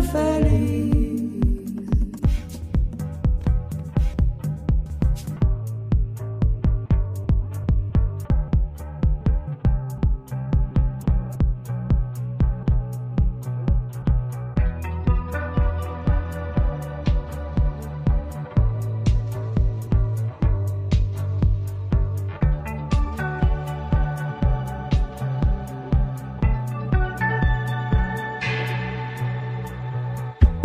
perfect.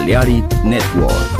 Balearic Network.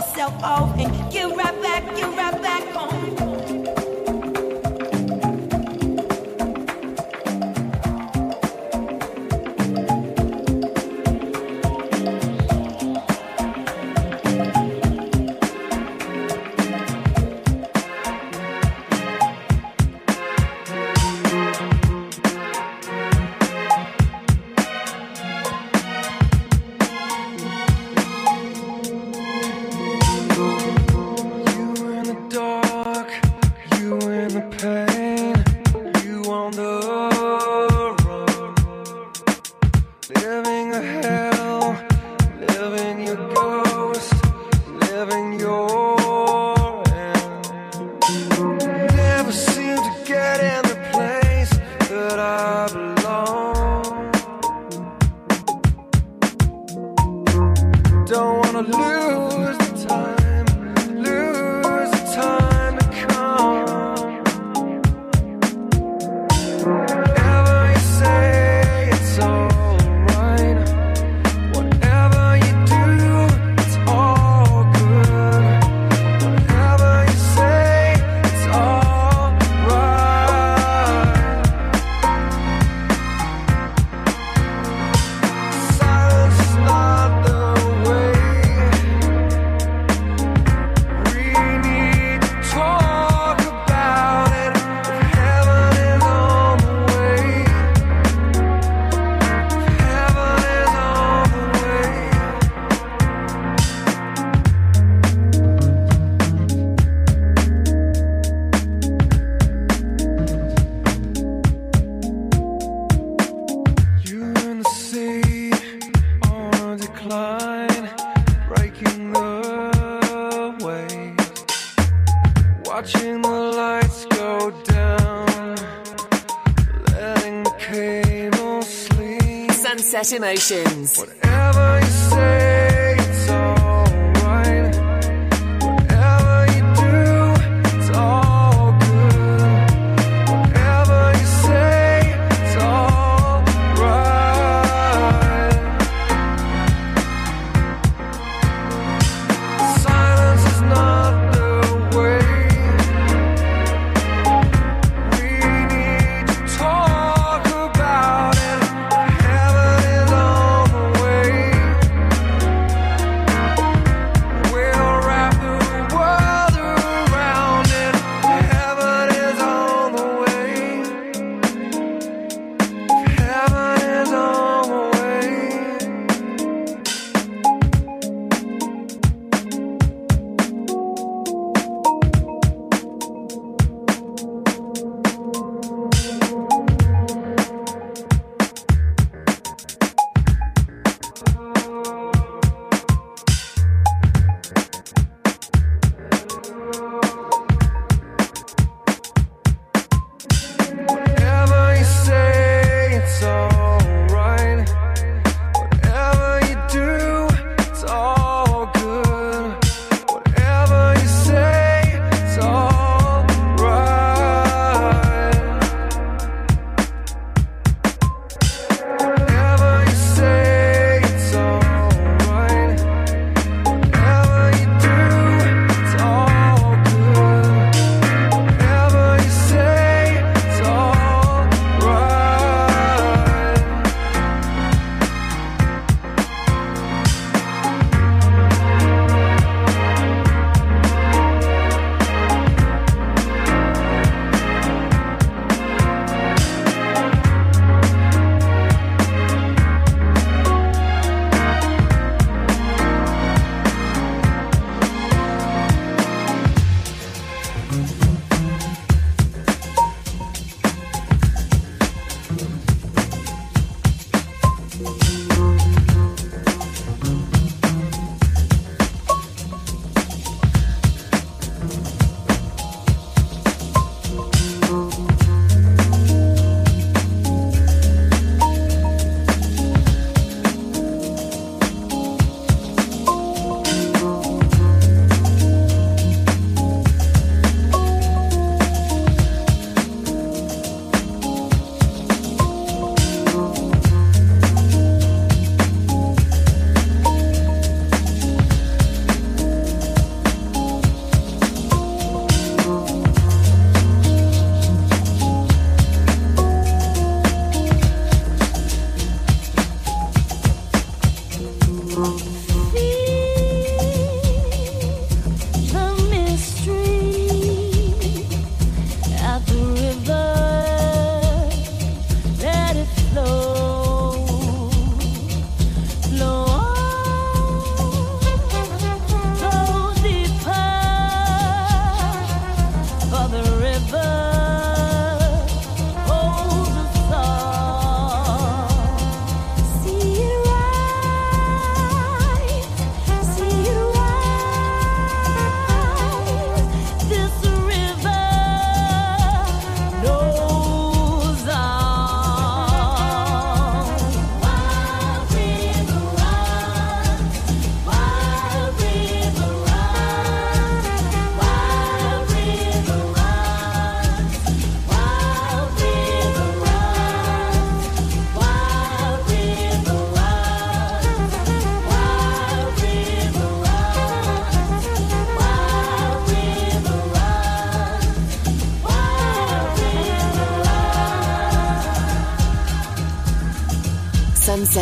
yourself off and get right back, get right back. Set Emotions.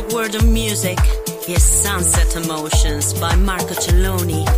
World of music is Sunset Emotions by Marco Celloni.